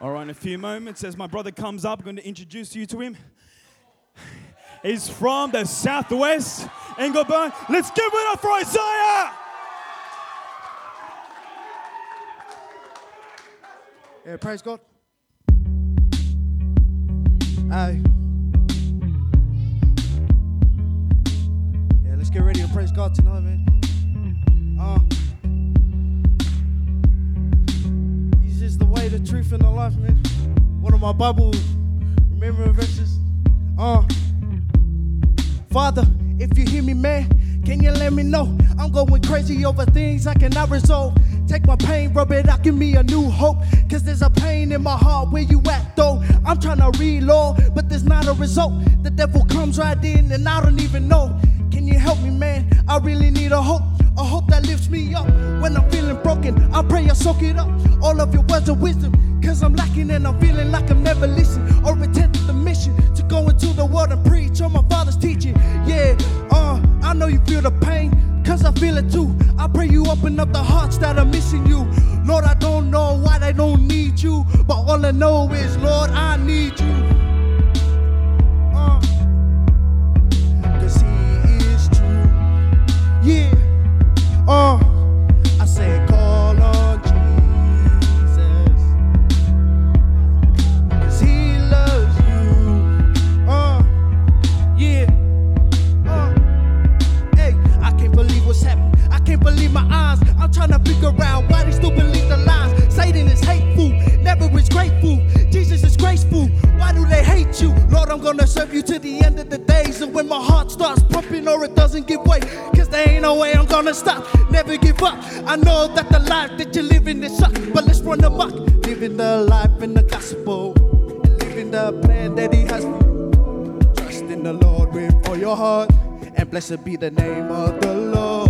All right, in a few moments, as my brother comes up, I'm going to introduce you to him. He's from the southwest, Ingleburn. Let's give it up for Isaiah! Yeah, praise God. Hey. Yeah, let's get ready to praise God tonight, man. Uh, truth, in the life, man. One of my Bible remembering verses. Uh, Father, if you hear me, man, can you let me know? I'm going crazy over things I cannot resolve. Take my pain, rub it out, give me a new hope. Cause there's a pain in my heart where you at though. I'm trying to reload, but there's not a result. The devil comes right in and I don't even know. I pray I soak it up. All of your words of wisdom. Cause I'm lacking and I'm feeling like I'm never listening or attended the mission to go into the world and preach on my father's teaching. Yeah, uh, I know you feel the pain, cause I feel it too. I pray you open up the hearts that are missing you. Lord, I don't know why they don't need you, but all I know is, Lord, I need you. Trying to figure out why they still believe the lies. Satan is hateful, never is grateful. Jesus is graceful. Why do they hate you? Lord, I'm gonna serve you to the end of the days. And when my heart starts pumping or it doesn't give way, cause there ain't no way I'm gonna stop. Never give up. I know that the life that you're living is suck, but let's run amok. Living the life in the gospel, and living the plan that He has for you. Trust in the Lord with all your heart, and blessed be the name of the Lord.